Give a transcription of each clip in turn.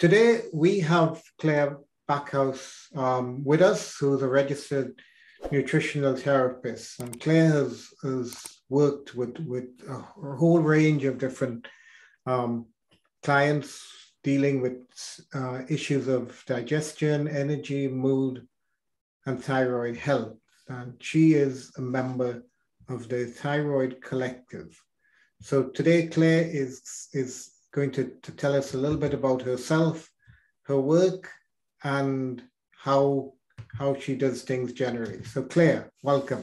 today we have Clare Backhouse um, with us, who's a registered nutritional therapist. And Clare has, has worked with, with a, whole range of different um, clients dealing with uh, issues of digestion, energy, mood, and thyroid health. And she is a member of the Thyroid Collective. So today, Clare is, is going to, to tell us a little bit about herself, her work, and how, how she does things generally. So Clare, welcome.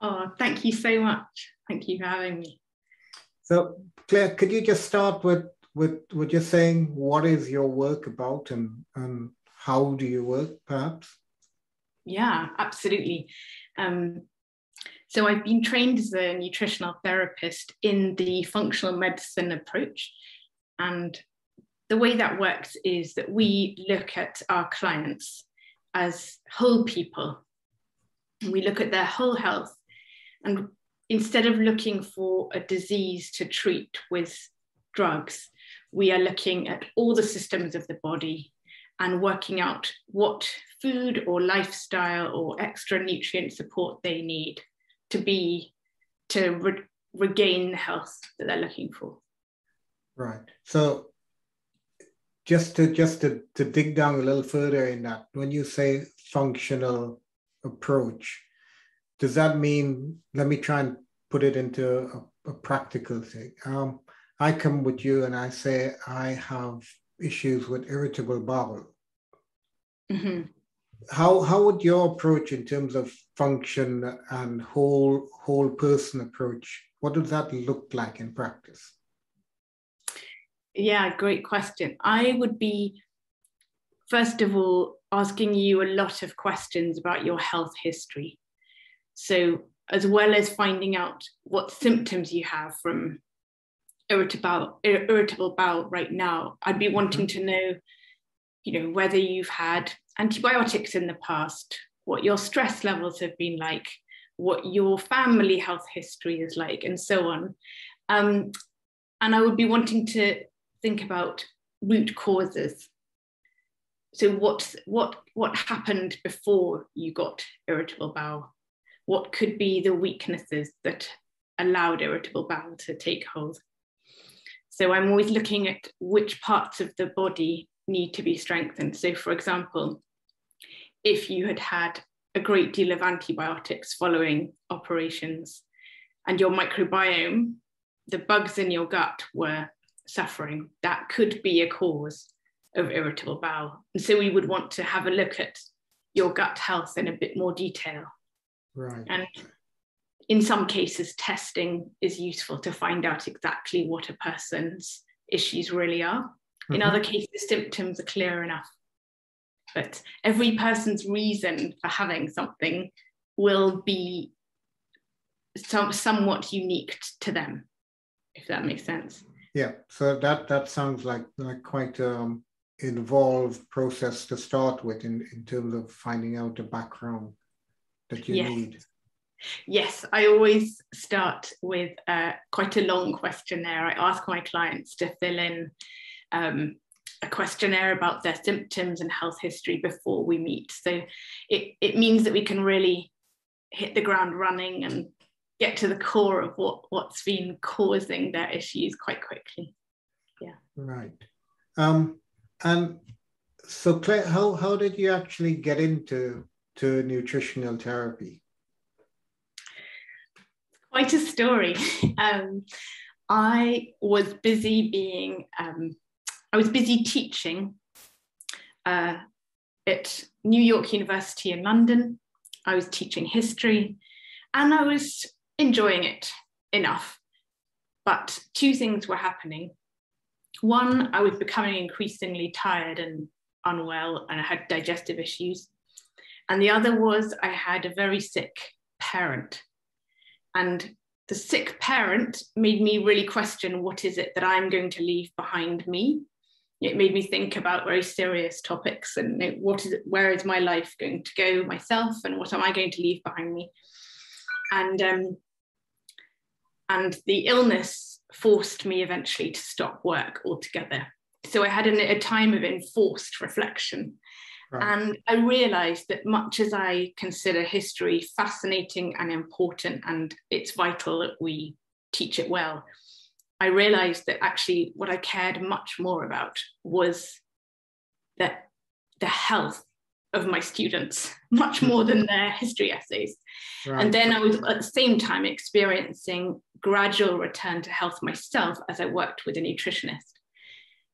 Oh, thank you so much. Thank you for having me. So Clare, could you just start with, with, with just saying what is your work about and, and how do you work, perhaps? Yeah, absolutely. Um, so I've been trained as a nutritional therapist in the functional medicine approach. And the way that works is that we look at our clients as whole people. We look at their whole health. And instead of looking for a disease to treat with drugs, we are looking at all the systems of the body and working out what food or lifestyle or extra nutrient support they need to be to re- regain the health that they're looking for. Right. So just to just to, to dig down a little further in that, when you say functional approach, does that mean let me try and put it into a, a practical thing? Um, I come with you and I say I have issues with irritable bowel. Mm-hmm how how would your approach in terms of function and whole whole person approach what does that look like in practice yeah great question i would be first of all asking you a lot of questions about your health history so as well as finding out what symptoms you have from irritable irritable bowel right now i'd be wanting mm-hmm. to know you know whether you've had antibiotics in the past, what your stress levels have been like, what your family health history is like, and so on. Um, and I would be wanting to think about root causes. So what's, what what happened before you got irritable bowel? What could be the weaknesses that allowed irritable bowel to take hold? So I'm always looking at which parts of the body need to be strengthened. So, for example, if you had had a great deal of antibiotics following operations and your microbiome, the bugs in your gut were suffering, that could be a cause of irritable bowel. And so we would want to have a look at your gut health in a bit more detail. Right. And in some cases, testing is useful to find out exactly what a person's issues really are. Mm-hmm. In other cases, symptoms are clear enough but every person's reason for having something will be some, somewhat unique to them, if that makes sense. Yeah, so that that sounds like like quite um involved process to start with in, in terms of finding out the background that you yes. need. Yes, I always start with uh, quite a long questionnaire. I ask my clients to fill in um, a questionnaire about their symptoms and health history before we meet. So it, it means that we can really hit the ground running and get to the core of what, what's been causing their issues quite quickly. Yeah. Right. Um, and so Clare, how, how did you actually get into to nutritional therapy? Quite a story. um, I was busy being um, I was busy teaching uh, at New York University in London. I was teaching history and I was enjoying it enough. But two things were happening. One, I was becoming increasingly tired and unwell, and I had digestive issues. And the other was I had a very sick parent. And the sick parent made me really question what is it that I'm going to leave behind me it made me think about very serious topics and what is it, where is my life going to go myself and what am I going to leave behind me and um, and the illness forced me eventually to stop work altogether so I had a, a time of enforced reflection. Right. And I realized that much as I consider history fascinating and important, and it's vital that we teach it well, I realized that actually what I cared much more about was that the health of my students, much more than their history essays. Right. And then I was at the same time experiencing gradual return to health myself as I worked with a nutritionist.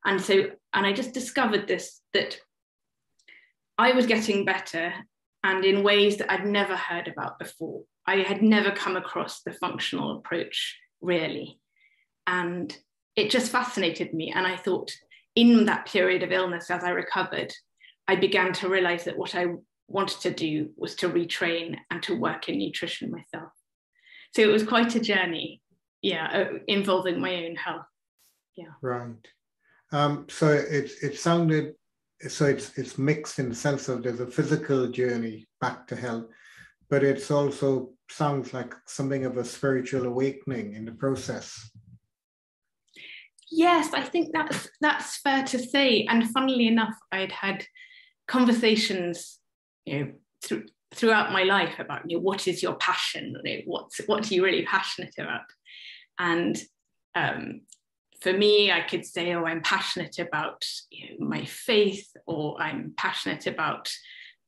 And so, and I just discovered this that I was getting better and in ways that I'd never heard about before. I had never come across the functional approach really. And it just fascinated me. And I thought, in that period of illness, as I recovered, I began to realize that what I wanted to do was to retrain and to work in nutrition myself. So it was quite a journey, yeah, uh, involving my own health. Yeah. Right. Um, so it it sounded so it's it's mixed in the sense of there's a physical journey back to health, but it's also sounds like something of a spiritual awakening in the process. Yes, I think that's that's fair to say. And funnily enough, I'd had conversations, you know, through, throughout my life about you know, what is your passion, you know, what's what are you really passionate about, and um, for me, I could say, oh, I'm passionate about you know, my faith, or I'm passionate about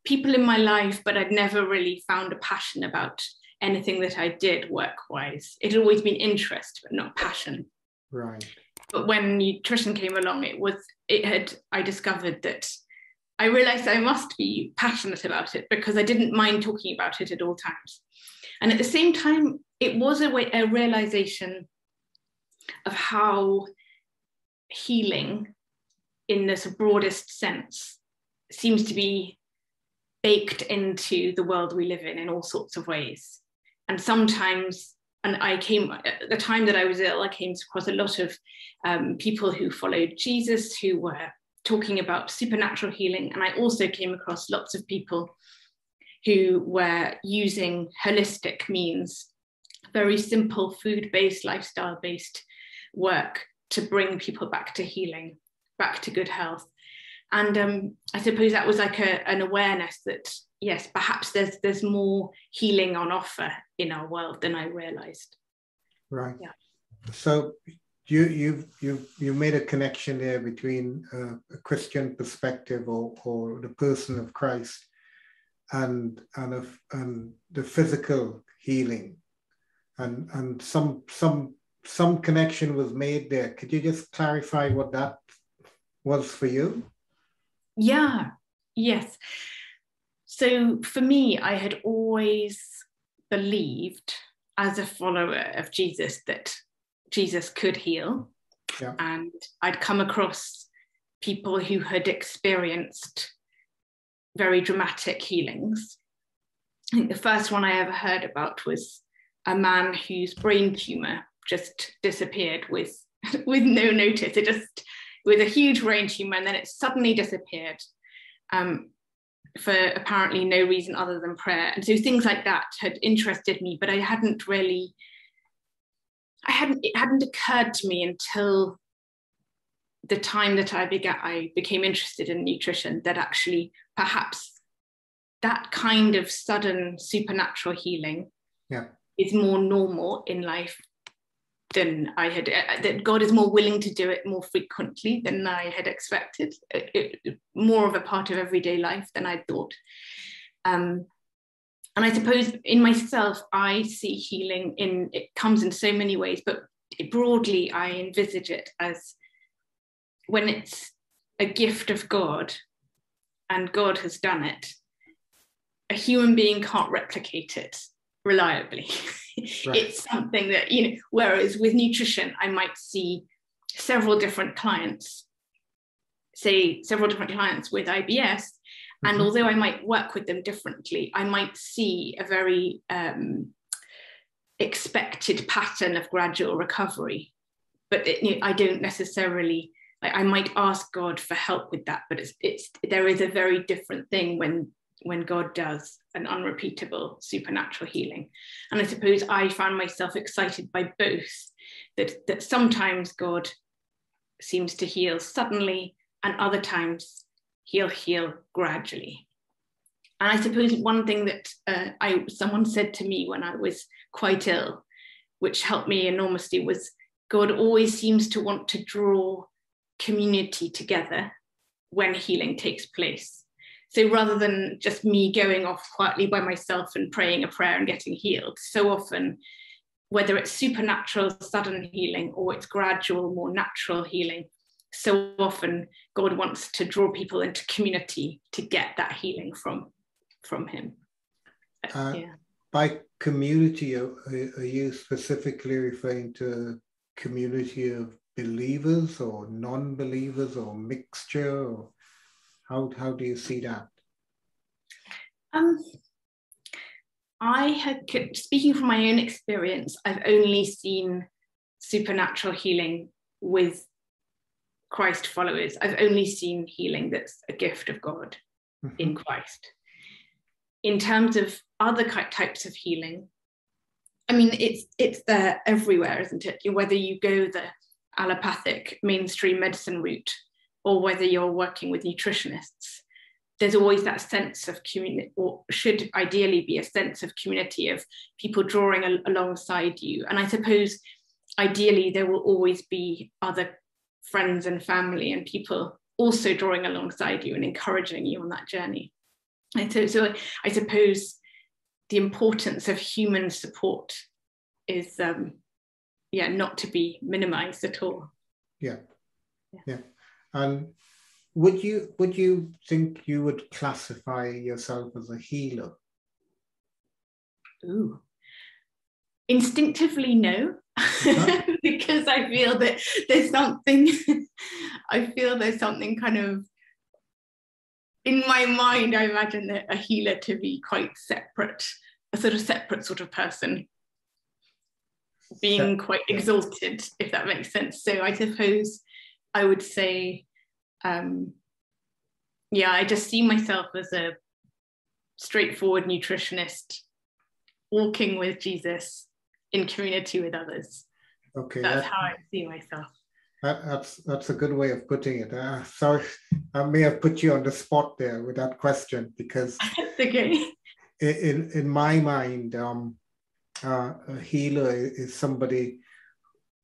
people in my life, but I'd never really found a passion about anything that I did work wise. It had always been interest, but not passion. Right. But when nutrition came along, it was, it had, I discovered that I realized I must be passionate about it because I didn't mind talking about it at all times. And at the same time, it was a, way, a realization of how healing, in this broadest sense, seems to be baked into the world we live in in all sorts of ways. And sometimes, and I came at the time that I was ill, I came across a lot of um, people who followed Jesus who were talking about supernatural healing. And I also came across lots of people who were using holistic means, very simple food based, lifestyle based work to bring people back to healing, back to good health. And um, I suppose that was like a, an awareness that yes, perhaps there's there's more healing on offer in our world than I realized. Right. Yeah. So you you you you made a connection there between uh, a Christian perspective or or the person of Christ and and of and the physical healing and and some some some connection was made there. Could you just clarify what that was for you? Yeah, yes. So for me, I had always believed as a follower of Jesus that Jesus could heal. Yeah. And I'd come across people who had experienced very dramatic healings. I think the first one I ever heard about was a man whose brain tumor just disappeared with with no notice. It just with a huge brain tumor, and then it suddenly disappeared um, for apparently no reason other than prayer. And so things like that had interested me, but I hadn't really, I hadn't it hadn't occurred to me until the time that I began, I became interested in nutrition that actually perhaps that kind of sudden supernatural healing yeah. is more normal in life than I had, uh, that God is more willing to do it more frequently than I had expected, it, it, more of a part of everyday life than I thought. Um, and I suppose in myself, I see healing in, it comes in so many ways, but broadly, I envisage it as when it's a gift of God and God has done it, a human being can't replicate it reliably. Right. it's something that, you know, whereas with nutrition, I might see several different clients, say several different clients with IBS. Mm-hmm. And although I might work with them differently, I might see a very um, expected pattern of gradual recovery. But it, you know, I don't necessarily like I might ask God for help with that, but it's it's there is a very different thing when when God does an unrepeatable supernatural healing. And I suppose I found myself excited by both, that, that sometimes God seems to heal suddenly, and other times he'll heal gradually. And I suppose one thing that uh, I someone said to me when I was quite ill, which helped me enormously, was God always seems to want to draw community together when healing takes place. So rather than just me going off quietly by myself and praying a prayer and getting healed, so often, whether it's supernatural, sudden healing, or it's gradual, more natural healing, so often God wants to draw people into community to get that healing from, from Him. Uh, yeah. By community, are, are you specifically referring to community of believers or non-believers or mixture or how, how do you see that um, i had speaking from my own experience i've only seen supernatural healing with christ followers i've only seen healing that's a gift of god mm-hmm. in christ in terms of other types of healing I mean, it's it's there everywhere, isn't it? Whether you go the allopathic mainstream medicine route or whether you're working with nutritionists, there's always that sense of community, or should ideally be a sense of community of people drawing alongside you. And I suppose ideally there will always be other friends and family and people also drawing alongside you and encouraging you on that journey. And so, so I suppose the importance of human support is um, yeah not to be minimized at all yeah. yeah yeah and would you would you think you would classify yourself as a healer Ooh. Instinctively no huh? because i feel that there's something i feel there's something kind of in my mind, I imagine that a healer to be quite separate, a sort of separate sort of person, being quite exalted, if that makes sense. So I suppose I would say, um, yeah, I just see myself as a straightforward nutritionist walking with Jesus in community with others. Okay. That's how I see myself. That, that's that's a good way of putting it. Uh, sorry, I may have put you on the spot there with that question because okay. in in my mind, um, uh, a healer is somebody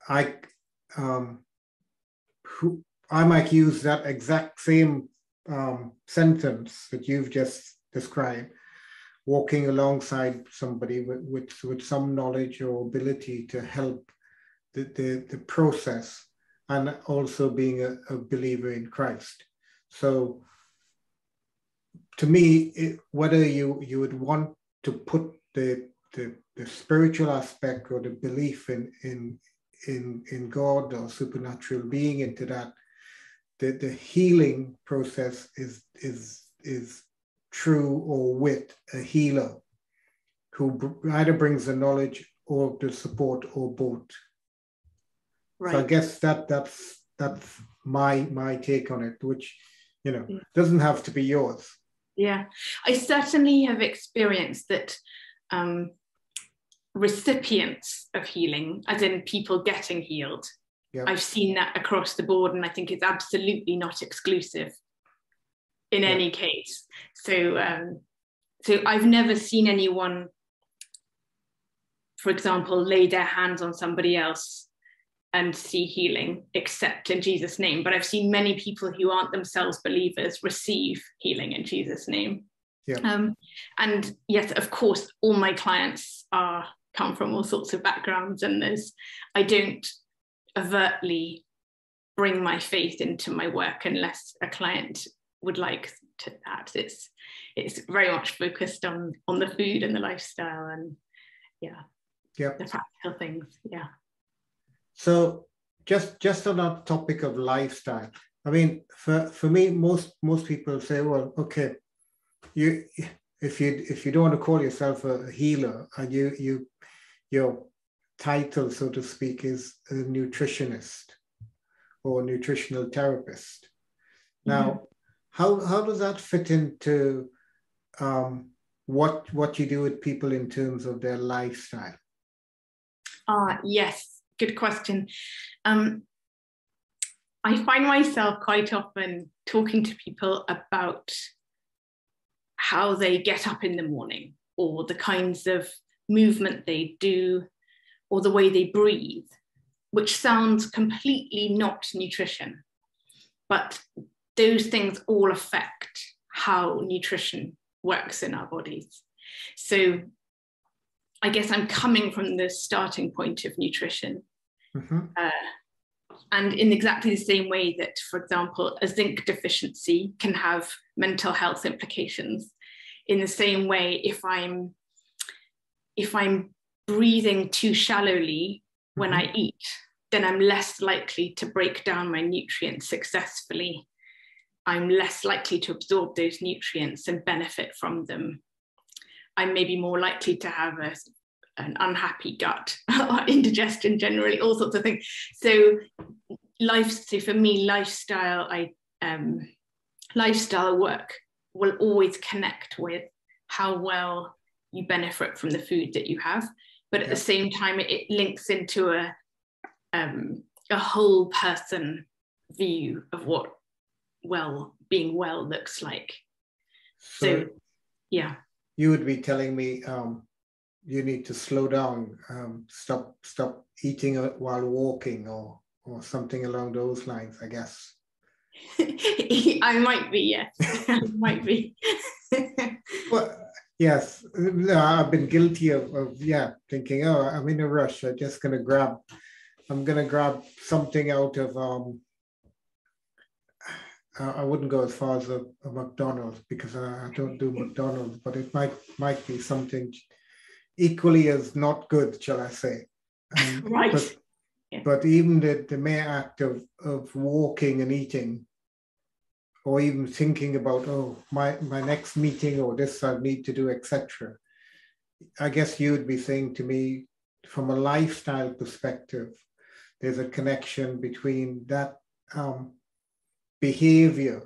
I um, who I might use that exact same um, sentence that you've just described, walking alongside somebody with, with, with some knowledge or ability to help the, the, the process and also being a, a believer in Christ. So to me, it, whether you, you would want to put the, the, the spiritual aspect or the belief in, in, in, in God or supernatural being into that, the, the healing process is, is, is true or wit, a healer who either brings the knowledge or the support or both. Right. So I guess that that's that's my my take on it, which you know yeah. doesn't have to be yours. Yeah, I certainly have experienced that um, recipients of healing, as in people getting healed. Yeah. I've seen that across the board, and I think it's absolutely not exclusive in any case. So, um, so I've never seen anyone, for example, lay their hands on somebody else and see healing except in Jesus' name. But I've seen many people who aren't themselves believers receive healing in Jesus' name. Yeah. Um, and yes, of course, all my clients are come from all sorts of backgrounds, and there's I don't overtly bring my faith into my work unless a client would like to that. It's it's very much focused on on the food and the lifestyle and yeah, yeah, the practical things. Yeah. So just just on that topic of lifestyle, I mean, for, for me, most most people say, well, okay, you if you if you don't want to call yourself a healer and you you your title, so to speak, is a nutritionist or nutritional therapist. Now, mm-hmm. How how does that fit into um, what what you do with people in terms of their lifestyle? Uh, yes good question. Um, I find myself quite often talking to people about how they get up in the morning or the kinds of movement they do or the way they breathe, which sounds completely not nutrition. But those things all affect how nutrition works in our bodies. So I guess I'm coming from the starting point of nutrition. Mm-hmm. Uh, and in exactly the same way that, for example, a zinc deficiency can have mental health implications, in the same way, if I'm if I'm breathing too shallowly when mm-hmm. I eat, then I'm less likely to break down my nutrients successfully. I'm less likely to absorb those nutrients and benefit from them. I'm maybe more likely to have a an unhappy gut or indigestion generally, all sorts of things. So life, so for me, lifestyle, I um, lifestyle work will always connect with how well you benefit from the food that you have. But at yeah. the same time, it, it links into a um, a whole person view of what well being well looks like. So, so yeah. You would be telling me um, you need to slow down, um, stop stop eating while walking, or or something along those lines. I guess. I might be, yes, I might be. well, yes, I've been guilty of, of yeah, thinking, oh, I'm in a rush. I'm just gonna grab, I'm gonna grab something out of um. I wouldn't go as far as a, a McDonald's because I, I don't do McDonald's, but it might might be something equally as not good, shall I say. Um, right. But, yeah. but even the, the mere act of, of walking and eating, or even thinking about, oh, my, my next meeting or this I need to do, etc. I guess you would be saying to me, from a lifestyle perspective, there's a connection between that um, behavior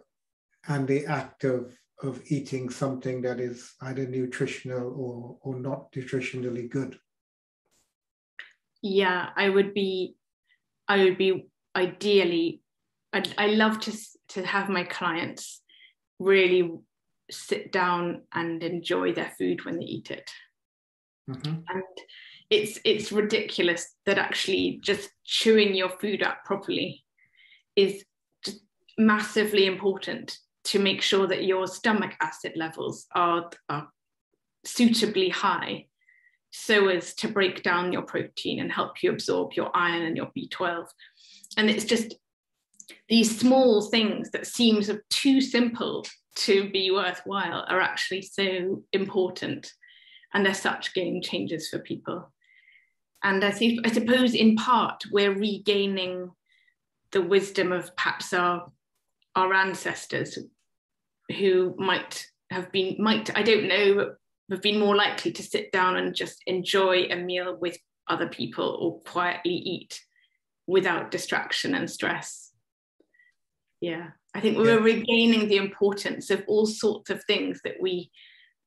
and the act of of eating something that is either nutritional or, or not nutritionally good? Yeah, I would be, I would be ideally, I'd, I love to, to have my clients really sit down and enjoy their food when they eat it. Mm-hmm. And it's it's ridiculous that actually just chewing your food up properly is massively important to make sure that your stomach acid levels are, are suitably high so as to break down your protein and help you absorb your iron and your B12. And it's just these small things that seems too simple to be worthwhile are actually so important and they're such game changers for people. And I think I suppose in part we're regaining the wisdom of perhaps our our ancestors who might have been might I don't know have been more likely to sit down and just enjoy a meal with other people or quietly eat without distraction and stress. Yeah, I think we were regaining the importance of all sorts of things that we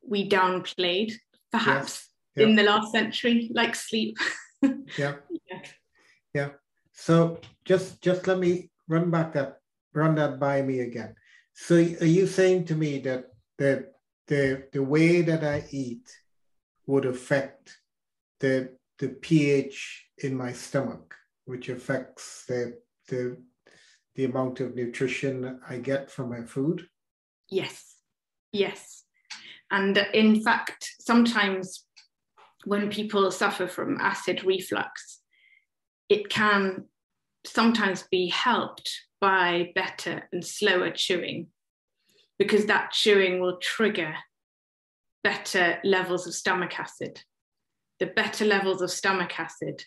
we downplayed, perhaps yes. yeah. in the last century, like sleep. yeah. yeah. Yeah. So just just let me run back that run that by me again. So are you saying to me that that the the way that I eat would affect the the pH in my stomach, which affects the the the amount of nutrition I get from my food? Yes, yes. And uh, in fact, sometimes when people suffer from acid reflux, it can sometimes be helped by better and slower chewing because that chewing will trigger better levels of stomach acid. The better levels of stomach acid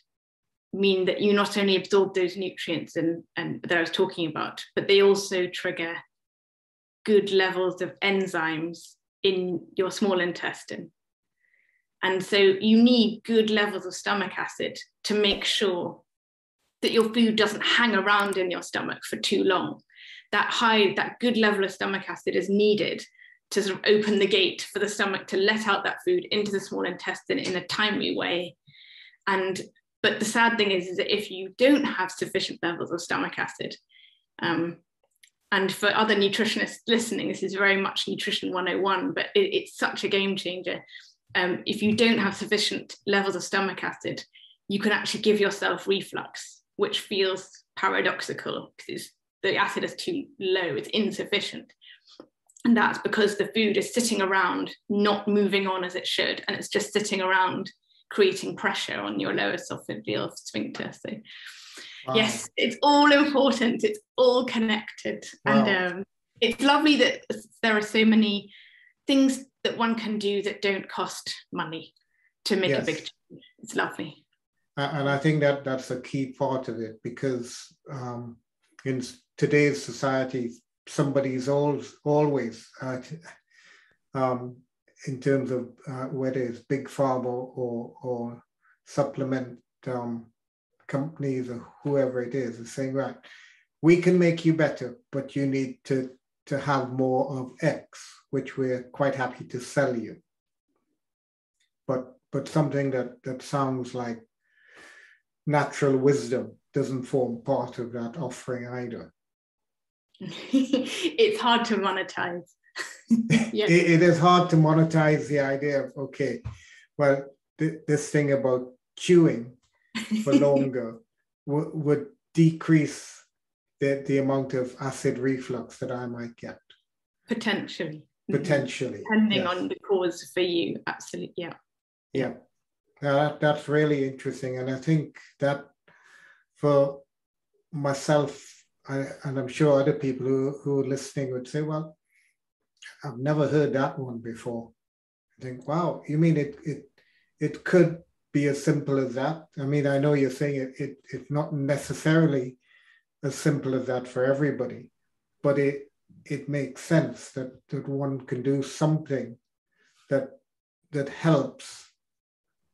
mean that you not only absorb those nutrients and, and that I was talking about, but they also trigger good levels of enzymes in your small intestine. And so you need good levels of stomach acid to make sure that your food doesn't hang around in your stomach for too long. That high, that good level of stomach acid is needed to sort of open the gate for the stomach to let out that food into the small intestine in a timely way. And but the sad thing is, is that if you don't have sufficient levels of stomach acid Um, and for other nutritionists listening, this is very much nutrition 101, but it, it's such a game changer. Um, if you don't have sufficient levels of stomach acid, you can actually give yourself reflux, which feels paradoxical because the acid is too low, it's insufficient. And that's because the food is sitting around, not moving on as it should, and it's just sitting around creating pressure on your lower esophageal sphincter. So, wow. yes, it's all important, it's all connected. Wow. And um, it's lovely that there are so many things that one can do that don't cost money to make yes. a big change. It's lovely. And I think that that's a key part of it because um, in today's society, somebody's always, always uh, um, in terms of uh, whether it's big pharma or, or supplement um, companies or whoever it is, is saying, right, we can make you better, but you need to, to have more of X, which we're quite happy to sell you. But, but something that, that sounds like natural wisdom doesn't form part of that offering either. it's hard to monetize. yeah. It, it is hard to monetize the idea of, okay, well, th- this thing about chewing for longer w- would decrease the, the amount of acid reflux that I might get. Potentially. Mm-hmm. Potentially. Depending yes. on the cause for you. Absolutely. Yeah. Yeah. That, that's really interesting. And I think that for myself, I, and I'm sure other people who, who are listening would say, well, I've never heard that one before. I think, wow, you mean it it it could be as simple as that? I mean, I know you're saying it, it it's not necessarily as simple as that for everybody, but it it makes sense that, that one can do something that that helps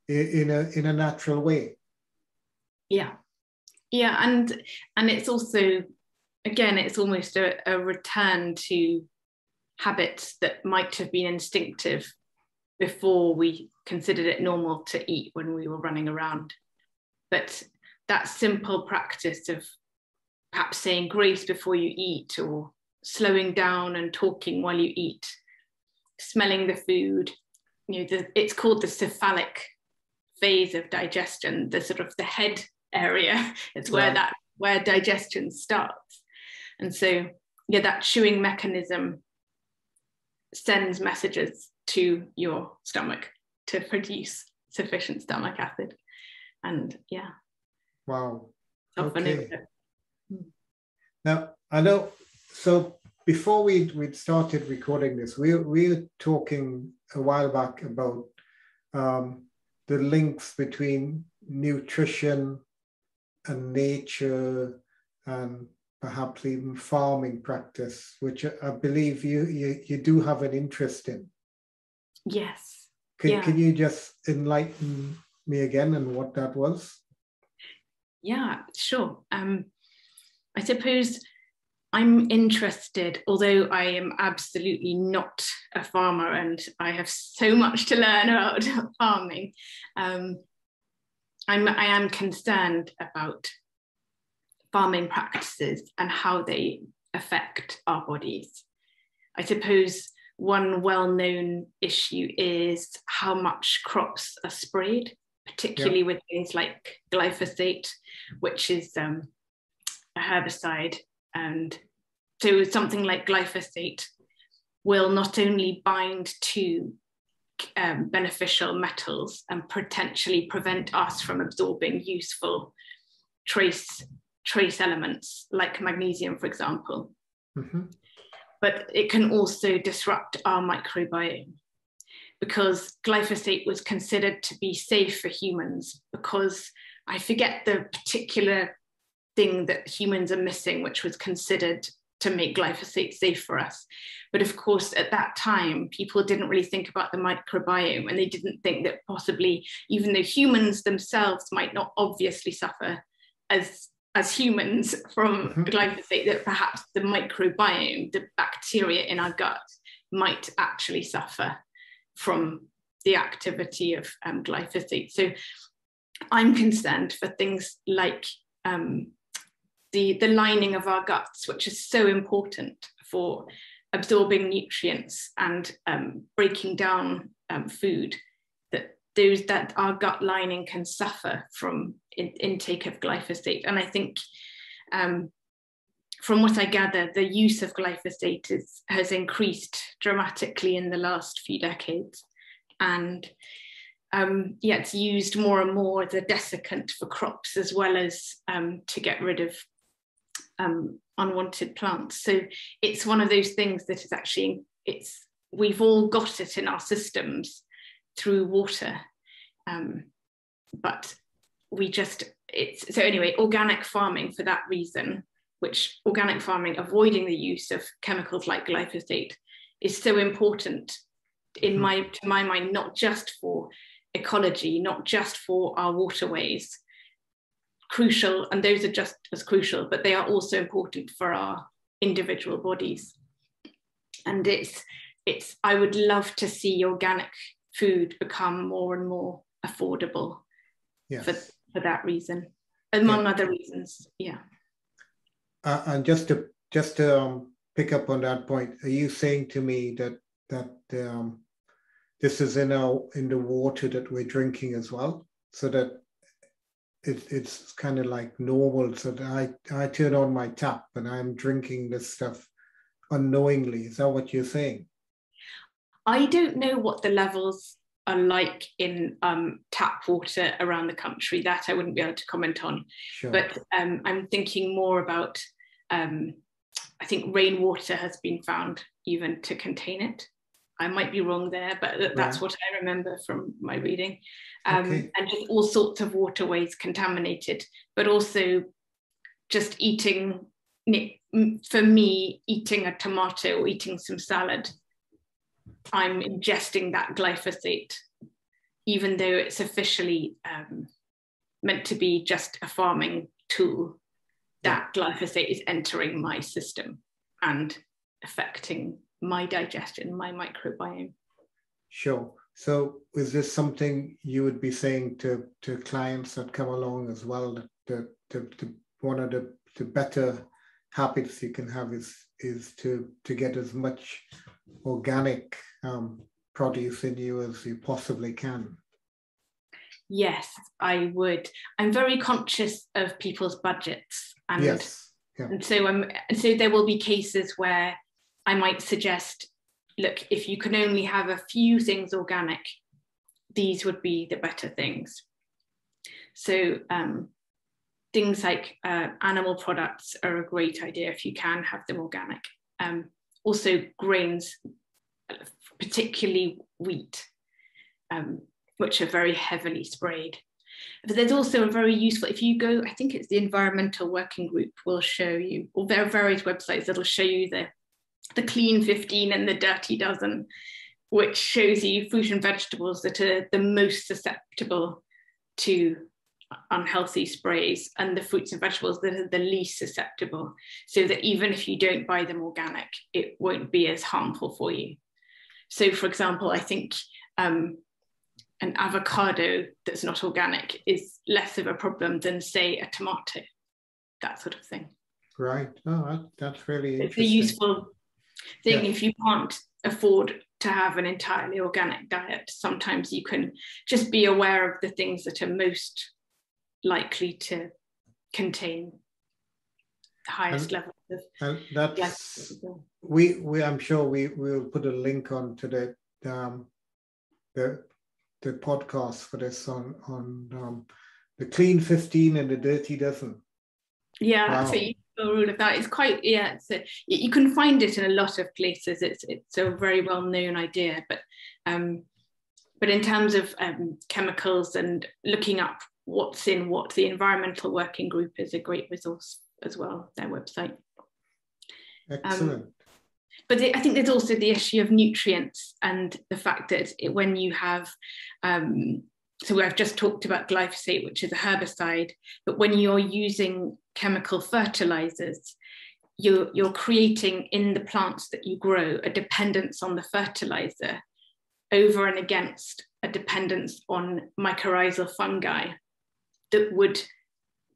in a in a natural way. Yeah. Yeah, and and it's also again, it's almost a, a return to habits that might have been instinctive before we considered it normal to eat when we were running around. But that simple practice of perhaps saying grace before you eat or slowing down and talking while you eat, smelling the food, you know, the, it's called the cephalic phase of digestion, the sort of the head area. It's where that where digestion starts. And so, yeah, that chewing mechanism sends messages to your stomach to produce sufficient stomach acid. And yeah. Wow. Okay. Hmm. Now, I know, so before we we started recording this, we, we were talking a while back about um, the links between nutrition and nature and perhaps even farming practice, which I believe you, you, you do have an interest in. Yes. Can, yeah. can you just enlighten me again and what that was? Yeah, sure. Um, I suppose I'm interested, although I am absolutely not a farmer and I have so much to learn about farming. Um, I'm, I am concerned about farming practices and how they affect our bodies. I suppose one well known issue is how much crops are sprayed, particularly yeah. with things like glyphosate, which is um, a herbicide. And so something like glyphosate will not only bind to um, beneficial metals and potentially prevent us from absorbing useful trace trace elements like magnesium, for example. Mm-hmm. But it can also disrupt our microbiome because glyphosate was considered to be safe for humans because I forget the particular thing that humans are missing, which was considered to make glyphosate safe for us. But of course, at that time, people didn't really think about the microbiome and they didn't think that possibly, even though humans themselves might not obviously suffer as as humans from mm-hmm. glyphosate that perhaps the microbiome, the bacteria in our gut, might actually suffer from the activity of um, glyphosate. So I'm concerned for things like um, the, the lining of our guts, which is so important for absorbing nutrients and um, breaking down um, food, that those that our gut lining can suffer from in, intake of glyphosate. And I think um, from what I gather, the use of glyphosate is, has increased dramatically in the last few decades. And um, yeah, it's used more and more as a desiccant for crops as well as um, to get rid of um, unwanted plants. So it's one of those things that is actually, it's we've all got it in our systems through water. Um, but we just, it's, so anyway, organic farming for that reason which organic farming, avoiding the use of chemicals like glyphosate, is so important in mm-hmm. my to my mind, not just for ecology, not just for our waterways, crucial, and those are just as crucial, but they are also important for our individual bodies. And it's it's I would love to see organic food become more and more affordable yes. for, for that reason, among yeah. other reasons. Yeah. Uh, and just to just to um, pick up on that point, are you saying to me that that um, this is in our in the water that we're drinking as well, so that it, it's kind of like normal, so I I turn on my tap and I'm drinking this stuff unknowingly. Is that what you're saying? I don't know what the levels are like in um, tap water around the country. That I wouldn't be able to comment on. Sure. But um, I'm thinking more about um, I think rainwater has been found even to contain it. I might be wrong there, but that's what I remember from my reading. Um, okay. And just all sorts of waterways contaminated, but also just eating, for me, eating a tomato or eating some salad, I'm ingesting that glyphosate, even though it's officially um, meant to be just a farming tool that glyphosate is entering my system and affecting my digestion, my microbiome. Sure. So is this something you would be saying to, to clients that come along as well? That the, one of the, the better habits you can have is is to to get as much organic um, produce in you as you possibly can. Yes, I would. I'm very conscious of people's budgets, and, yes. yeah. and so I'm. So there will be cases where I might suggest, look, if you can only have a few things organic, these would be the better things. So um, things like uh, animal products are a great idea if you can have them organic. Um, also grains, particularly wheat. Um, which are very heavily sprayed. But there's also a very useful, if you go, I think it's the Environmental Working Group will show you, or there are various websites that'll show you the, the clean 15 and the dirty dozen, which shows you fruit and vegetables that are the most susceptible to unhealthy sprays and the fruits and vegetables that are the least susceptible so that even if you don't buy them organic it won't be as harmful for you. So for example i think um, an avocado that's not organic is less of a problem than say a tomato that sort of thing. Right. Oh that's really it's a useful thing yeah. if you can't afford to have an entirely organic diet sometimes you can just be aware of the things that are most likely to contain the highest and, levels of and that's we we i'm sure we will put a link on to the um the the podcast for this on on um, the clean 15 and the dirty dozen. Yeah, wow. that's a useful rule of that. It's quite yeah. It's a, you can find it in a lot of places. It's it's a very well known idea, but um, but in terms of um, chemicals and looking up what's in what, the Environmental Working Group is a great resource as well. Their website. Excellent. Um, but I think there's also the issue of nutrients and the fact that it, when you have, um, so I've just talked about glyphosate, which is a herbicide, but when you're using chemical fertilizers, you're, you're creating in the plants that you grow a dependence on the fertilizer over and against a dependence on mycorrhizal fungi that would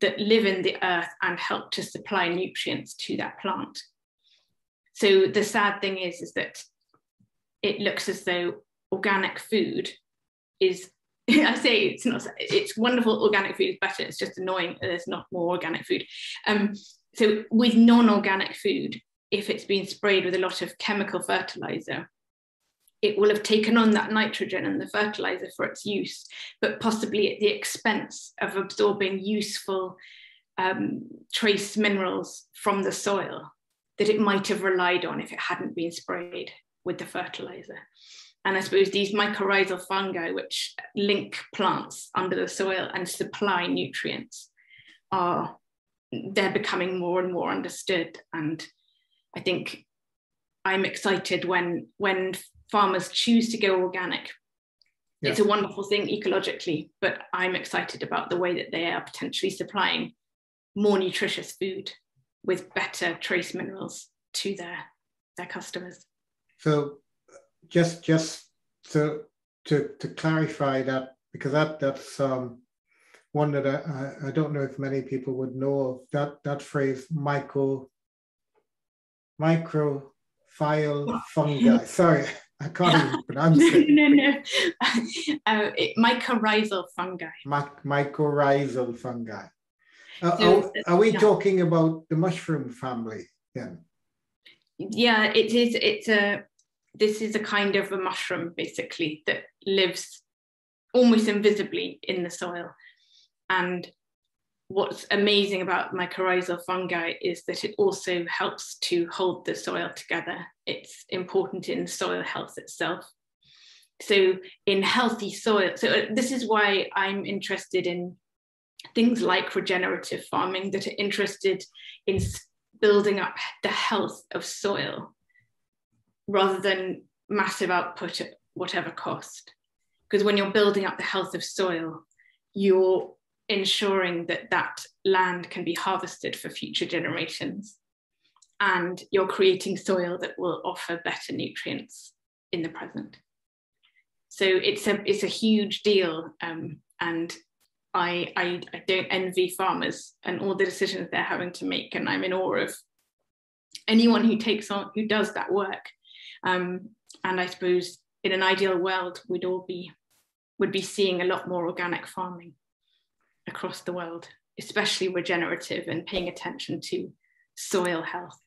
that live in the earth and help to supply nutrients to that plant. So the sad thing is, is that it looks as though organic food is I say it's not it's wonderful organic food is better it's just annoying there's not more organic food. Um, so with non-organic food if it's been sprayed with a lot of chemical fertilizer it will have taken on that nitrogen and the fertilizer for its use but possibly at the expense of absorbing useful um, trace minerals from the soil that it might have relied on if it hadn't been sprayed with the fertilizer and I suppose these mycorrhizal fungi, which link plants under the soil and supply nutrients, are they're becoming more and more understood. And I think I'm excited when when farmers choose to go organic. Yeah. It's a wonderful thing ecologically, but I'm excited about the way that they are potentially supplying more nutritious food with better trace minerals to their their customers. So just just to to to clarify that because that that's um, one that I, I don't know if many people would know of that that phrase micro microphile fungi. Sorry, I can't even pronounce it. no, no, uh, it, mycorrhizal fungi. My, mycorrhizal fungi. Uh, so, are, are, we yeah. talking about the mushroom family then? Yeah, it is. It's a this is a kind of a mushroom basically that lives almost invisibly in the soil. And what's amazing about mycorrhizal fungi is that it also helps to hold the soil together. It's important in soil health itself. So in healthy soil, so uh, this is why I'm interested in things like regenerative farming that are interested in building up the health of soil rather than massive output at whatever cost. Because when you're building up the health of soil, you're ensuring that that land can be harvested for future generations. And you're creating soil that will offer better nutrients in the present. So it's a it's a huge deal, um, and I, I I don't envy farmers and all the decisions they're having to make, and I'm in awe of anyone who takes on who does that work um, and I suppose in an ideal world, we'd all be would be seeing a lot more organic farming across the world, especially regenerative and paying attention to soil health.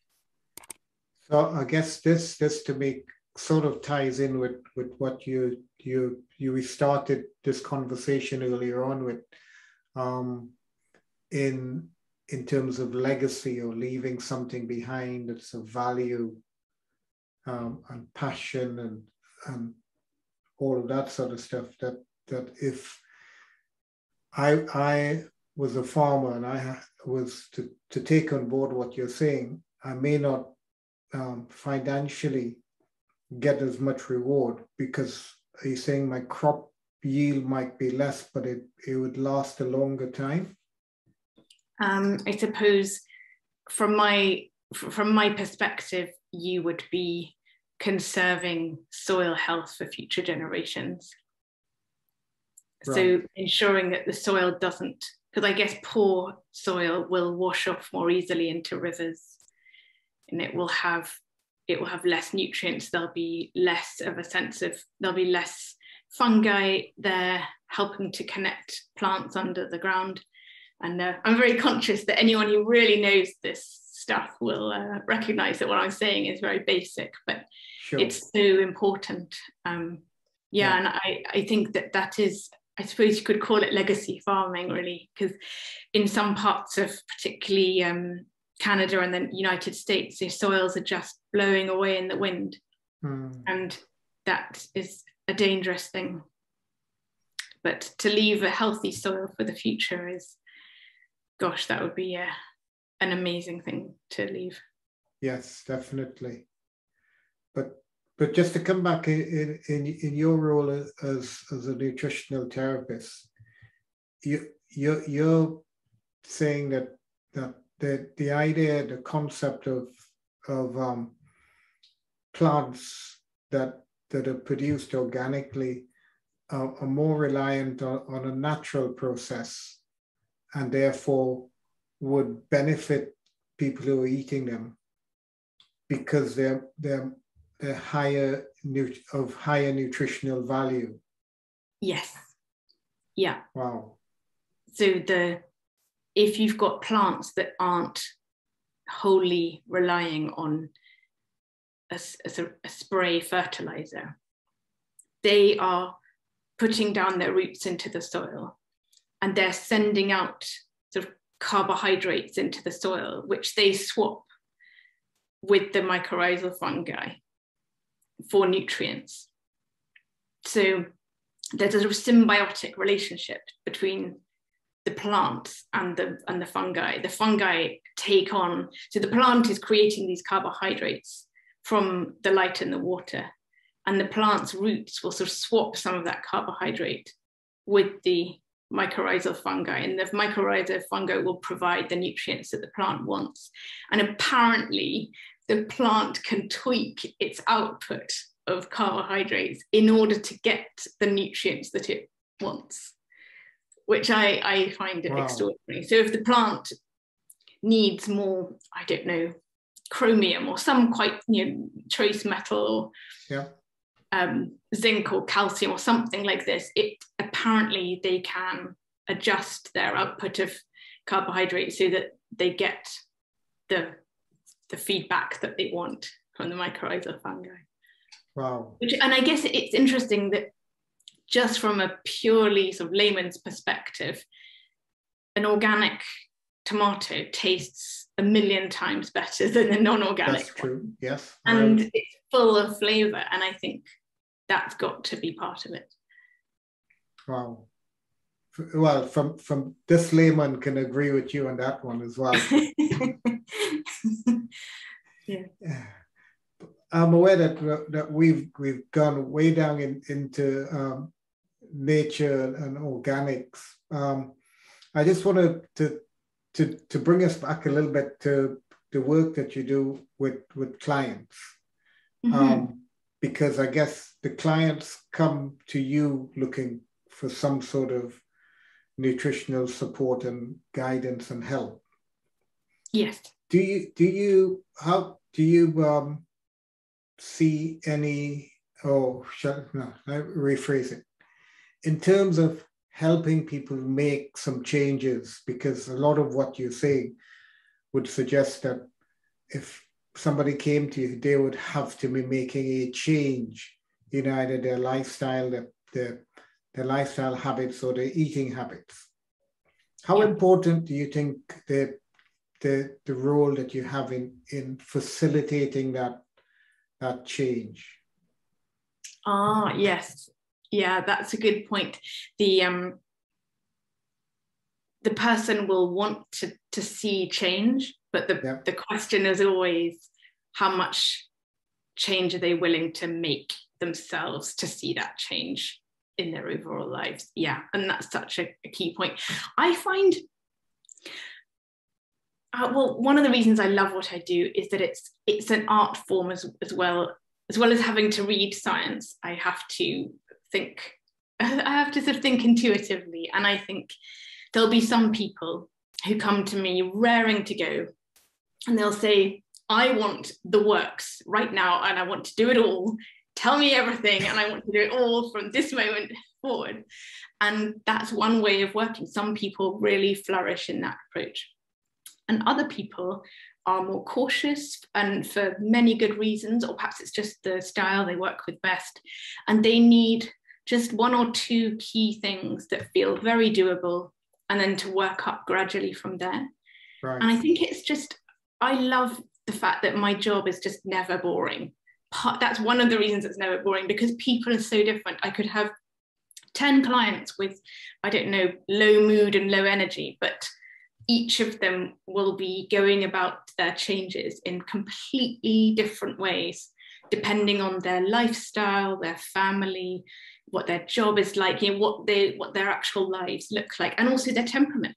So I guess this this to me sort of ties in with with what you you you started this conversation earlier on with um, in in terms of legacy or leaving something behind that's of value um, and passion and and all of that sort of stuff that that if I I was a farmer and I was to, to take on board what you're saying, I may not um, financially get as much reward because are saying my crop yield might be less, but it, it would last a longer time? Um, I suppose from my from my perspective, you would be conserving soil health for future generations. Right. So ensuring that the soil doesn't, because I guess poor soil will wash off more easily into rivers and it will have it will have less nutrients, there'll be less of a sense of there'll be less fungi there helping to connect plants under the ground. And uh, I'm very conscious that anyone who really knows this stuff will uh, recognize that what I'm saying is very basic, but sure. it's so important. Um, yeah, yeah, and I, I think that that is, I suppose you could call it legacy farming, really, because in some parts of particularly um, Canada and the United States, the soils are just blowing away in the wind. Mm. And that is a dangerous thing. But to leave a healthy soil for the future is, gosh, that would be a, an amazing thing to leave. Yes, definitely. But but just to come back in in, in your role as as a nutritional therapist, you you you're saying that that the the idea, the concept of of um, plants that that are produced organically are, are more reliant on, on a natural process and therefore would benefit people who are eating them because they're they're they're higher of higher nutritional value. Yes. Yeah. Wow. So the if you've got plants that aren't wholly relying on a, a, a spray fertilizer, they are putting down their roots into the soil and they're sending out sort of carbohydrates into the soil, which they swap with the mycorrhizal fungi for nutrients. So there's a sort of symbiotic relationship between the plants and the and the fungi. The fungi take on so the plant is creating these carbohydrates from the light and the water, and the plant's roots will sort of swap some of that carbohydrate with the mycorrhizal fungi, and the mycorrhizal fungi will provide the nutrients that the plant wants. And apparently, the plant can tweak its output of carbohydrates in order to get the nutrients that it wants, which I, I find wow. extraordinary. So if the plant needs more, I don't know, chromium or some quite you know trace metal or yeah. Um, zinc or calcium or something like this, it apparently they can adjust their output of carbohydrates so that they get the the feedback that they want from the mycorrhizal fungi. Wow. Which, and I guess it's interesting that just from a purely sort of layman's perspective, an organic tomato tastes a million times better than a non-organic. That's true. Yes. And right. it's full of flavor, and I think that's got to be part of it. Wow. Well, from from this layman can agree with you on that one as well. yeah. I'm aware that that we've we've gone way down in, into um, nature and organics. Um, I just wanted to to to bring us back a little bit to the work that you do with with clients, mm-hmm. um, because I guess the clients come to you looking for some sort of nutritional support and guidance and help. Yes. Do you do you how do you um, see any? Oh, shut no. I rephrase it. In terms of helping people make some changes, because a lot of what you say would suggest that if somebody came to you, they would have to be making a change in either their lifestyle, their, their, their lifestyle habits, or their eating habits. How yeah. important do you think the, the, the role that you have in, in facilitating that, that change? Ah, yes. Yeah, that's a good point. The um, the person will want to, to see change, but the, yeah. the question is always how much change are they willing to make themselves to see that change in their overall lives? Yeah and that's such a, a key point. I find uh, well one of the reasons i love what i do is that it's it's an art form as, as well as well as having to read science i have to think i have to sort of think intuitively. And i think there'll be some people who come to me raring to go and they'll say i want the works right now and i want to do it all tell me everything and I want to do it all from this moment forward. And that's one way of working. Some people really flourish in that approach. And other people are more cautious and for many good reasons, or perhaps it's just the style they work with best. And they need just one or two key things that feel very doable and then to work up gradually from there. Right. And I think it's just, I love the fact that my job is just never boring that's one of the reasons it's never boring because people are so different. I could have 10 clients with, I don't know, low mood and low energy, but each of them will be going about their changes in completely different ways, depending on their lifestyle, their family, what their job is like, you know, what they what their actual lives look like, and also their temperament.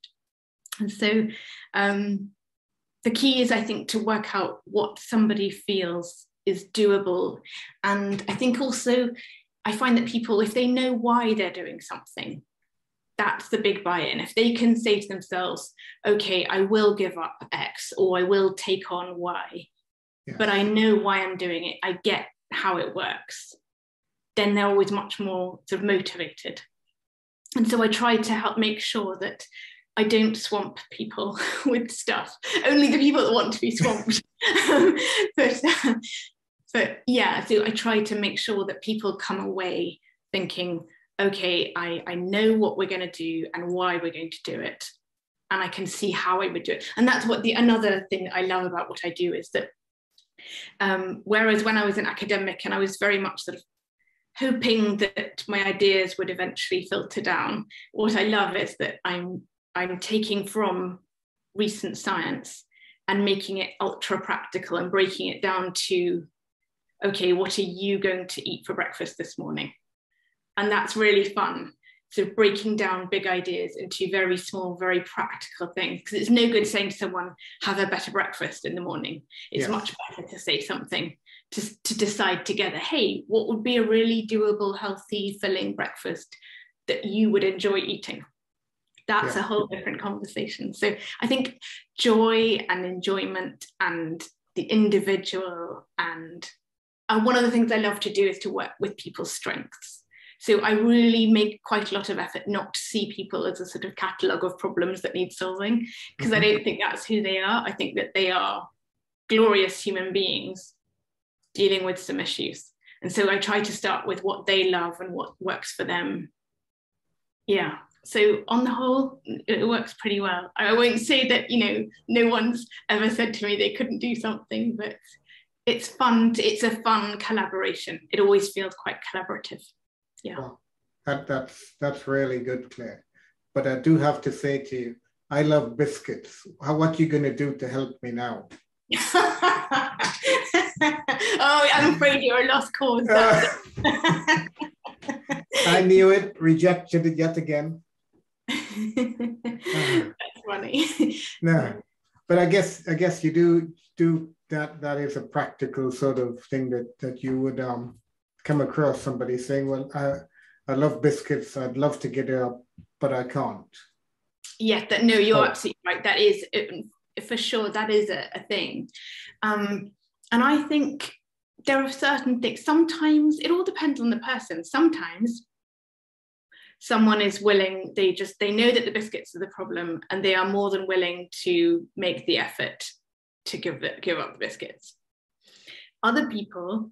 And so um, the key is, I think, to work out what somebody feels is doable. And I think also, I find that people, if they know why they're doing something, that's the big buy-in if they can say to themselves okay i will give up x or i will take on y yeah. but i know why i'm doing it i get how it works then they're always much more sort of motivated and so i try to help make sure that i don't swamp people with stuff only the people that want to be swamped but uh, but yeah so i try to make sure that people come away thinking okay, I, I know what we're going to do and why we're going to do it. And I can see how I would do it. And that's what the another thing I love about what I do is that um, whereas when I was an academic and I was very much sort of hoping that my ideas would eventually filter down, what I love is that I'm I'm taking from recent science and making it ultra practical and breaking it down to okay, what are you going to eat for breakfast this morning? And that's really fun. So breaking down big ideas into very small, very practical things. Because it's no good saying to someone, have a better breakfast in the morning. It's yes. much better to say something to, to decide together, hey, what would be a really doable, healthy, filling breakfast that you would enjoy eating? That's yeah. a whole different conversation. So I think joy and enjoyment and the individual and uh, one of the things I love to do is to work with people's strengths. So I really make quite a lot of effort not to see people as a sort of catalogue of problems that need solving, because mm-hmm. I don't think that's who they are. I think that they are glorious human beings dealing with some issues. And so I try to start with what they love and what works for them. Yeah. So on the whole, it works pretty well. I won't say that, you know, no one's ever said to me they couldn't do something, but it's fun. To, it's a fun collaboration. It always feels quite collaborative yeah. Well, that, that's, that's really good, Clare. But I do have to say to you, I love biscuits. How, what are you going to do to help me now? oh, I'm afraid you're a lost cause. I knew it, rejected it yet again. That's funny. no, but I guess I guess you do do that. That is a practical sort of thing that that you would um come across somebody saying, "Well, I, I love biscuits. I'd love to get it up, but I can't." Yeah, that no, you're oh. absolutely right. That is uh, for sure. That is a, a thing, um, and I think there are certain things. Sometimes it all depends on the person. Sometimes someone is willing they just they know that the biscuits are the problem and they are more than willing to make the effort to give it, give up the biscuits other people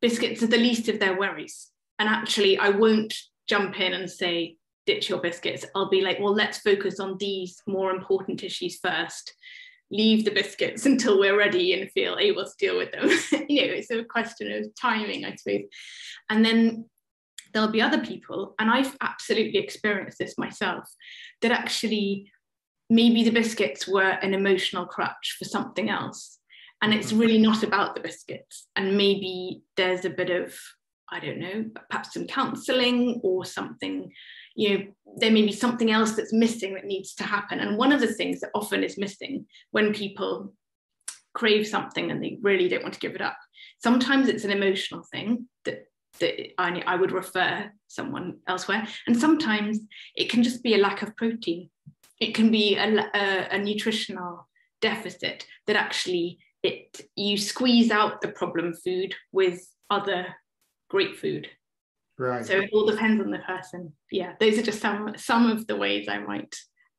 biscuits are the least of their worries. And actually, I won't jump in and say, ditch your biscuits. I'll be like, well, let's focus on these more important issues first. Leave the biscuits until we're ready and feel able to deal with them. you know, it's a question of timing, I suppose. And then there'll be other people, and I've absolutely experienced this myself, that actually maybe the biscuits were an emotional crutch for something else. And it's really not about the biscuits. And maybe there's a bit of i don't know perhaps some counseling or something you know there may be something else that's missing that needs to happen. And one of the things that often is missing when people crave something and they really don't want to give it up sometimes it's an emotional thing that that I, I would refer someone elsewhere and sometimes it can just be a lack of protein it can be a, a, a nutritional deficit that actually it you squeeze out the problem food with other great food. Right. So it all depends on the person. Yeah, those are just some some of the ways I might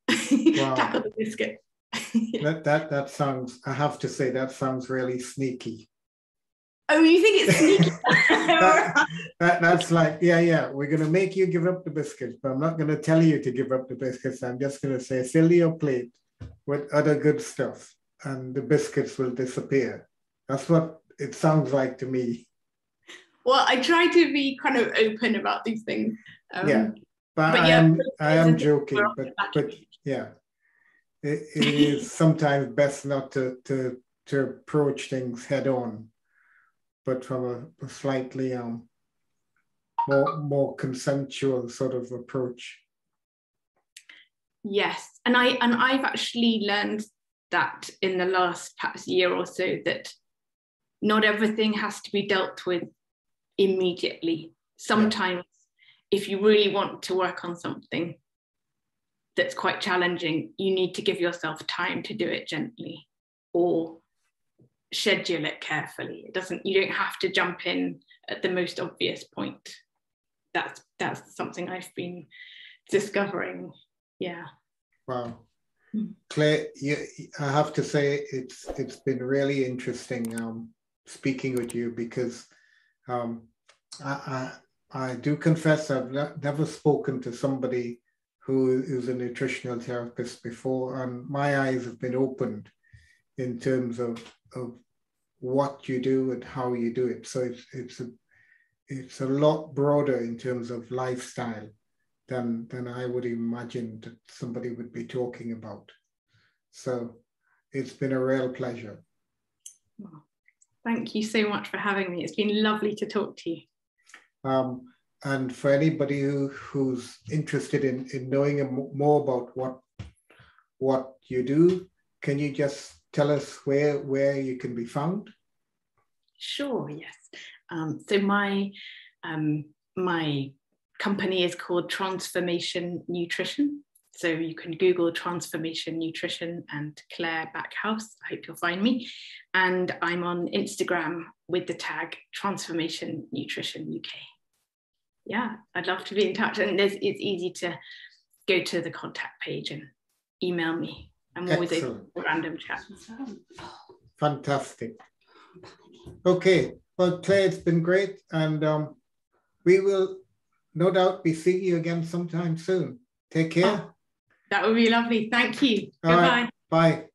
wow. tackle the biscuit. that that that sounds. I have to say that sounds really sneaky. Oh, you think it's sneaky? that, that, that's like, yeah, yeah, we're going to make you give up the biscuits, but I'm not going to tell you to give up the biscuits. I'm just going to say, fill your plate with other good stuff and the biscuits will disappear. That's what it sounds like to me. Well, I try to be kind of open about these things. Um, yeah, but, but I am I am joking, but but yeah, it, it is sometimes best not to to to approach things head on, but from a, a slightly um more more consensual sort of approach. Yes, and I and I've actually learned that in the last perhaps year or so that not everything has to be dealt with immediately. Sometimes, yeah. if you really want to work on something, that's quite challenging, you need to give yourself time to do it gently or schedule it carefully. It doesn't, you don't have to jump in at the most obvious point. That's that's something I've been discovering. Yeah. Wow. Hmm. Clare, you, I have to say it's it's been really interesting um, speaking with you because um, I, I, I do confess I've never spoken to somebody who is a nutritional therapist before, and my eyes have been opened in terms of, of what you do and how you do it. So it's it's a it's a lot broader in terms of lifestyle than than I would imagine that somebody would be talking about. So it's been a real pleasure. Thank you so much for having me. It's been lovely to talk to you. Um, and for anybody who, who's interested in, in knowing more about what what you do, can you just tell us where where you can be found? Sure. Yes. Um, so my um, my company is called Transformation Nutrition. So you can Google Transformation Nutrition and Clare Backhouse. I hope you'll find me. And I'm on Instagram with the tag Transformation Nutrition UK yeah, I'd love to be in touch. And it's easy to go to the contact page and email me. I'm always open for random chats. Fantastic. Okay, well, Clare, it's been great. And um, we will no doubt be seeing you again sometime soon. Take care. Oh, that would be lovely. Thank you. All Goodbye. Right. Bye.